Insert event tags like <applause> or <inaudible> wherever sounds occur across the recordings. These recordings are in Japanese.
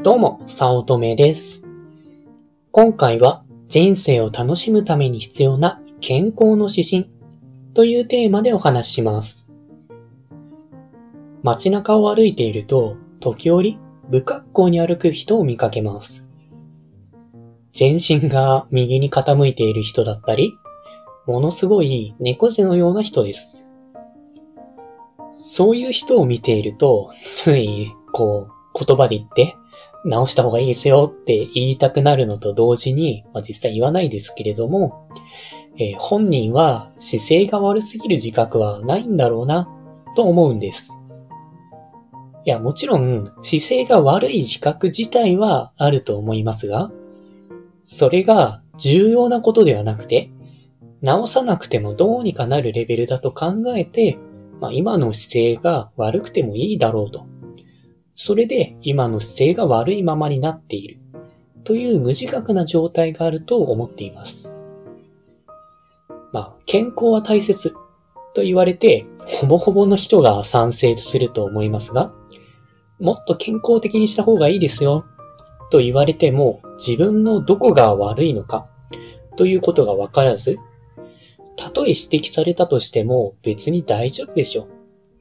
どうも、さおとめです。今回は人生を楽しむために必要な健康の指針というテーマでお話しします。街中を歩いていると、時折不格好に歩く人を見かけます。全身が右に傾いている人だったり、ものすごい猫背のような人です。そういう人を見ていると、つい、こう、言葉で言って、直した方がいいですよって言いたくなるのと同時に、まあ、実際言わないですけれども、えー本人は姿勢が悪すぎる自覚はないんだろうな、と思うんです。いや、もちろん、姿勢が悪い自覚自体はあると思いますが、それが重要なことではなくて、直さなくてもどうにかなるレベルだと考えて、まあ、今の姿勢が悪くてもいいだろうと。それで今の姿勢が悪いままになっている。という無自覚な状態があると思っています。まあ、健康は大切と言われて、ほぼほぼの人が賛成すると思いますが、もっと健康的にした方がいいですよと言われても自分のどこが悪いのかということがわからず、たとえ指摘されたとしても別に大丈夫でしょ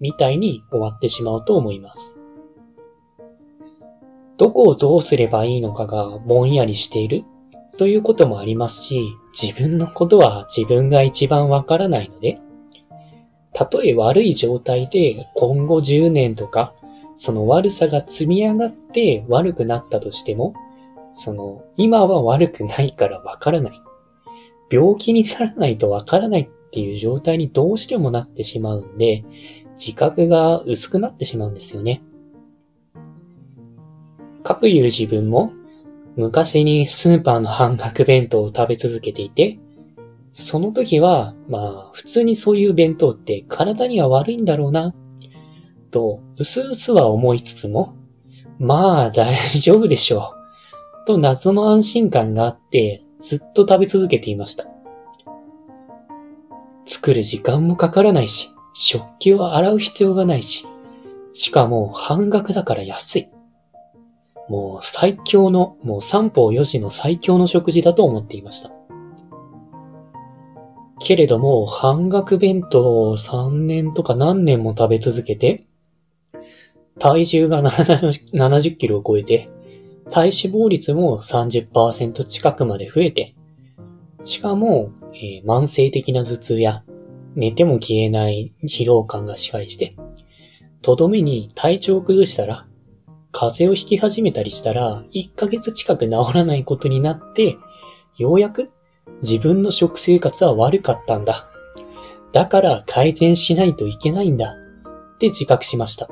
みたいに終わってしまうと思います。どこをどうすればいいのかがぼんやりしているということもありますし、自分のことは自分が一番わからないので、たとえ悪い状態で今後10年とか、その悪さが積み上がって悪くなったとしても、その今は悪くないからわからない。病気にならないとわからないっていう状態にどうしてもなってしまうんで、自覚が薄くなってしまうんですよね。かくいう自分も、昔にスーパーの半額弁当を食べ続けていて、その時は、まあ、普通にそういう弁当って体には悪いんだろうな、と、うすうすは思いつつも、まあ、大丈夫でしょう、と謎の安心感があって、ずっと食べ続けていました。作る時間もかからないし、食器を洗う必要がないし、しかも半額だから安い。もう最強の、もう三方よしの最強の食事だと思っていました。けれども、半額弁当を3年とか何年も食べ続けて、体重が70 70キロを超えて、体脂肪率も30%近くまで増えて、しかも、えー慢性的な頭痛や寝ても消えない疲労感が支配して、とどめに体調を崩したら、風邪をひき始めたりしたら、1ヶ月近く治らないことになって、ようやく自分の食生活は悪かったんだ。だから改善しないといけないんだ。って自覚しました。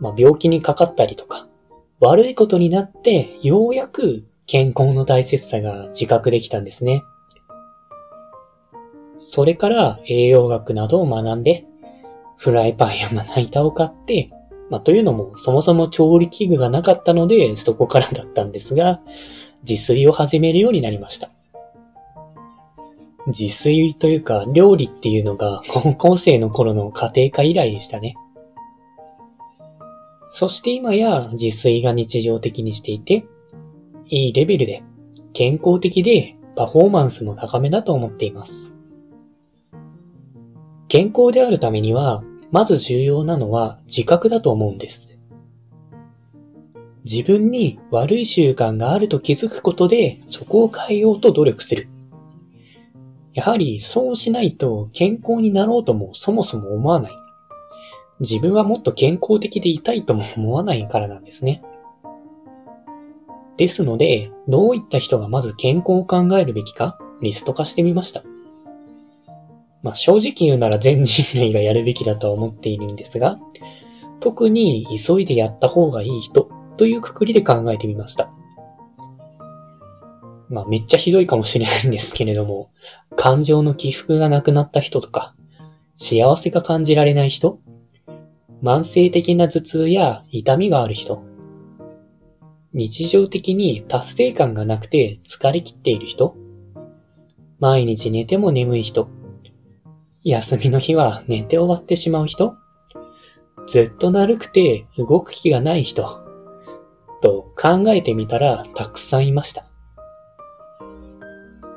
まあ、病気にかかったりとか、悪いことになって、ようやく健康の大切さが自覚できたんですね。それから栄養学などを学んで、フライパンやまな板を買って、まあ、というのもそもそも調理器具がなかったのでそこからだったんですが、自炊を始めるようになりました。自炊というか料理っていうのが <laughs> 高校生の頃の家庭科以来でしたね。そして今や自炊が日常的にしていて、いいレベルで健康的でパフォーマンスも高めだと思っています。健康であるためには、まず重要なのは自覚だと思うんです。自分に悪い習慣があると気づくことで、そこを変えようと努力する。やはりそうしないと健康になろうともそもそも思わない。自分はもっと健康的でいたいとも思わないからなんですね。ですので、どういった人がまず健康を考えるべきか、リスト化してみました。まあ、正直言うなら全人類がやるべきだとは思っているんですが、特に急いでやった方がいい人というくくりで考えてみました。まあ、めっちゃひどいかもしれないんですけれども、感情の起伏がなくなった人とか、幸せが感じられない人、慢性的な頭痛や痛みがある人、日常的に達成感がなくて疲れ切っている人、毎日寝ても眠い人、休みの日は寝て終わってしまう人ずっとだるくて動く気がない人、と考えてみたらたくさんいました。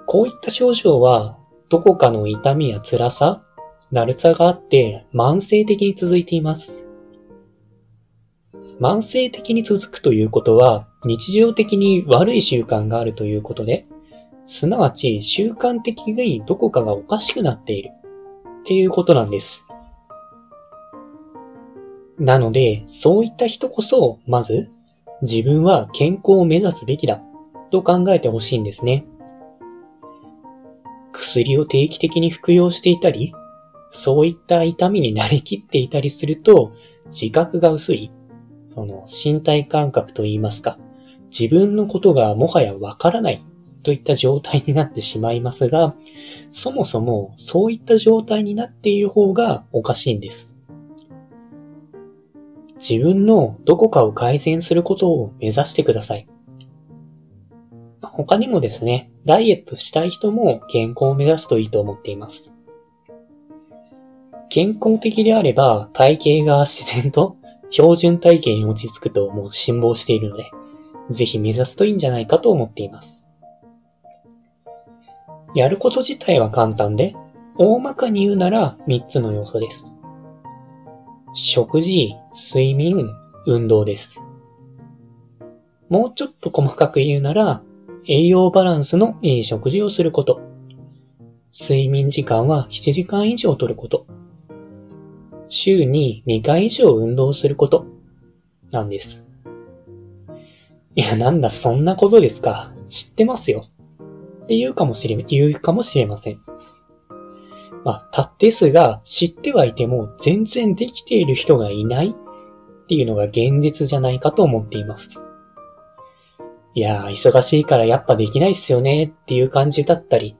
こういった症状は、どこかの痛みや辛さ、だるさがあって慢性的に続いています。慢性的に続くということは、日常的に悪い習慣があるということで、すなわち習慣的にどこかがおかしくなっているっていうことなんです。なので、そういった人こそ、まず、自分は健康を目指すべきだと考えてほしいんですね。薬を定期的に服用していたり、そういった痛みになりきっていたりすると、自覚が薄い、その身体感覚といいますか、自分のことがもはやわからないといった状態になってしまいますが、そもそもそういった状態になっている方がおかしいんです。自分のどこかを改善することを目指してください。他にもですね、ダイエットしたい人も健康を目指すといいと思っています。健康的であれば体型が自然と標準体型に落ち着くともう辛抱しているので、ぜひ目指すといいんじゃないかと思っています。やること自体は簡単で、大まかに言うなら3つの要素です。食事、睡眠、運動です。もうちょっと細かく言うなら、栄養バランスのいい食事をすること。睡眠時間は7時間以上とること。週に2回以上運動すること。なんです。いや、なんだ、そんなことですか。知ってますよ。って言うかもしれ、言うかもしれません。まあ、たですが、知ってはいても全然できている人がいないっていうのが現実じゃないかと思っています。いやー、忙しいからやっぱできないっすよねっていう感じだったり、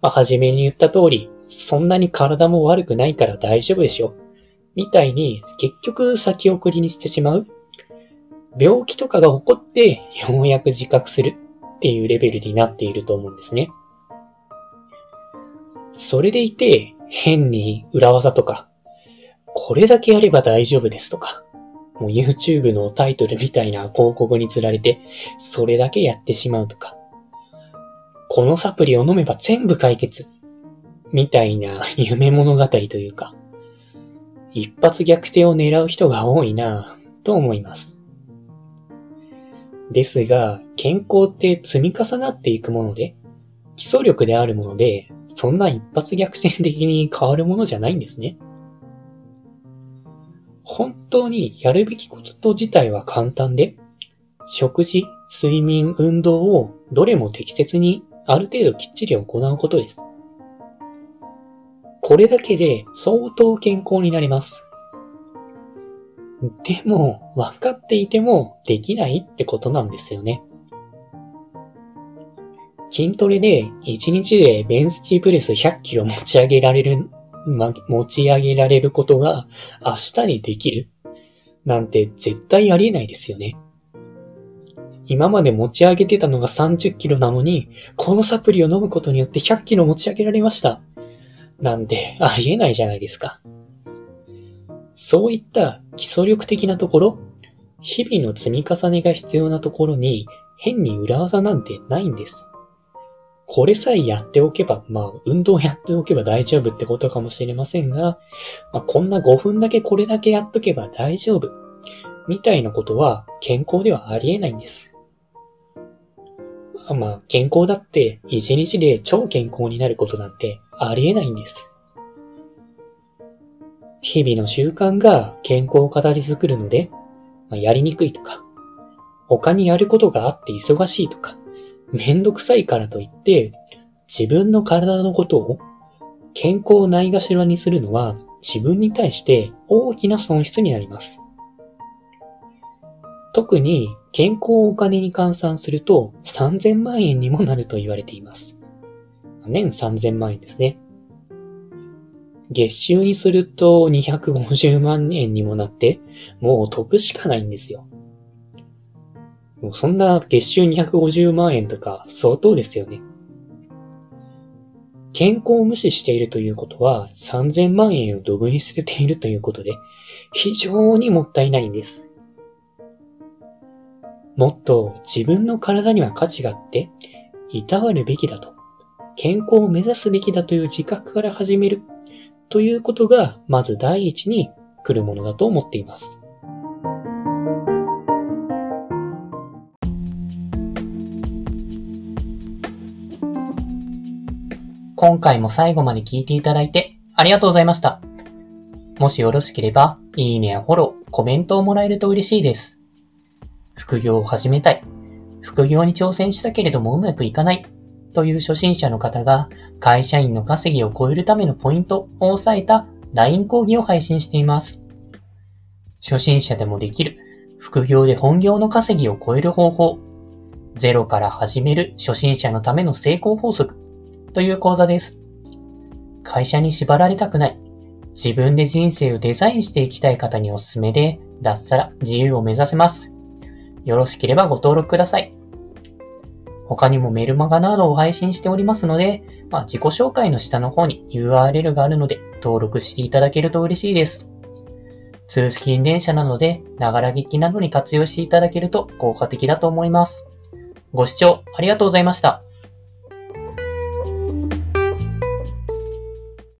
まあ、初めに言った通り、そんなに体も悪くないから大丈夫でしょ。みたいに結局先送りにしてしまう。病気とかが起こってようやく自覚するっていうレベルになっていると思うんですね。それでいて、変に裏技とか、これだけやれば大丈夫ですとか、もう YouTube のタイトルみたいな広告に釣られて、それだけやってしまうとか、このサプリを飲めば全部解決、みたいな <laughs> 夢物語というか、一発逆転を狙う人が多いなぁ、と思います。ですが、健康って積み重なっていくもので、基礎力であるもので、そんな一発逆転的に変わるものじゃないんですね。本当にやるべきこと自体は簡単で、食事、睡眠、運動をどれも適切にある程度きっちり行うことです。これだけで相当健康になります。でも、分かっていてもできないってことなんですよね。筋トレで1日でベンスチプレス100キロ持ち上げられる、ま、持ち上げられることが明日にできるなんて絶対ありえないですよね。今まで持ち上げてたのが30キロなのに、このサプリを飲むことによって100キロ持ち上げられました。なんてありえないじゃないですか。そういった基礎力的なところ、日々の積み重ねが必要なところに変に裏技なんてないんです。これさえやっておけば、まあ、運動やっておけば大丈夫ってことかもしれませんが、まあ、こんな5分だけこれだけやっとけば大丈夫。みたいなことは健康ではありえないんです。まあ、健康だって1日で超健康になることなんてありえないんです。日々の習慣が健康を形作るので、まあ、やりにくいとか、他にやることがあって忙しいとか、めんどくさいからといって、自分の体のことを健康をないがしらにするのは自分に対して大きな損失になります。特に健康をお金に換算すると3000万円にもなると言われています。年3000万円ですね。月収にすると250万円にもなって、もう得しかないんですよ。もうそんな月収250万円とか相当ですよね。健康を無視しているということは3000万円をドブに捨てているということで非常にもったいないんです。もっと自分の体には価値があって、いたわるべきだと、健康を目指すべきだという自覚から始めるということが、まず第一に来るものだと思っています。今回も最後まで聞いていただいてありがとうございました。もしよろしければ、いいねやフォロー、コメントをもらえると嬉しいです。副業を始めたい。副業に挑戦したけれどもうまくいかない。という初心者の方が会社員の稼ぎを超えるためのポイントを押さえた LINE 講義を配信しています。初心者でもできる副業で本業の稼ぎを超える方法。ゼロから始める初心者のための成功法則という講座です。会社に縛られたくない。自分で人生をデザインしていきたい方におすすめで、脱サラ自由を目指せます。よろしければご登録ください。他にもメルマガなどを配信しておりますので、まあ、自己紹介の下の方に URL があるので登録していただけると嬉しいです。通勤電車なので、ながら劇などに活用していただけると効果的だと思います。ご視聴ありがとうございました。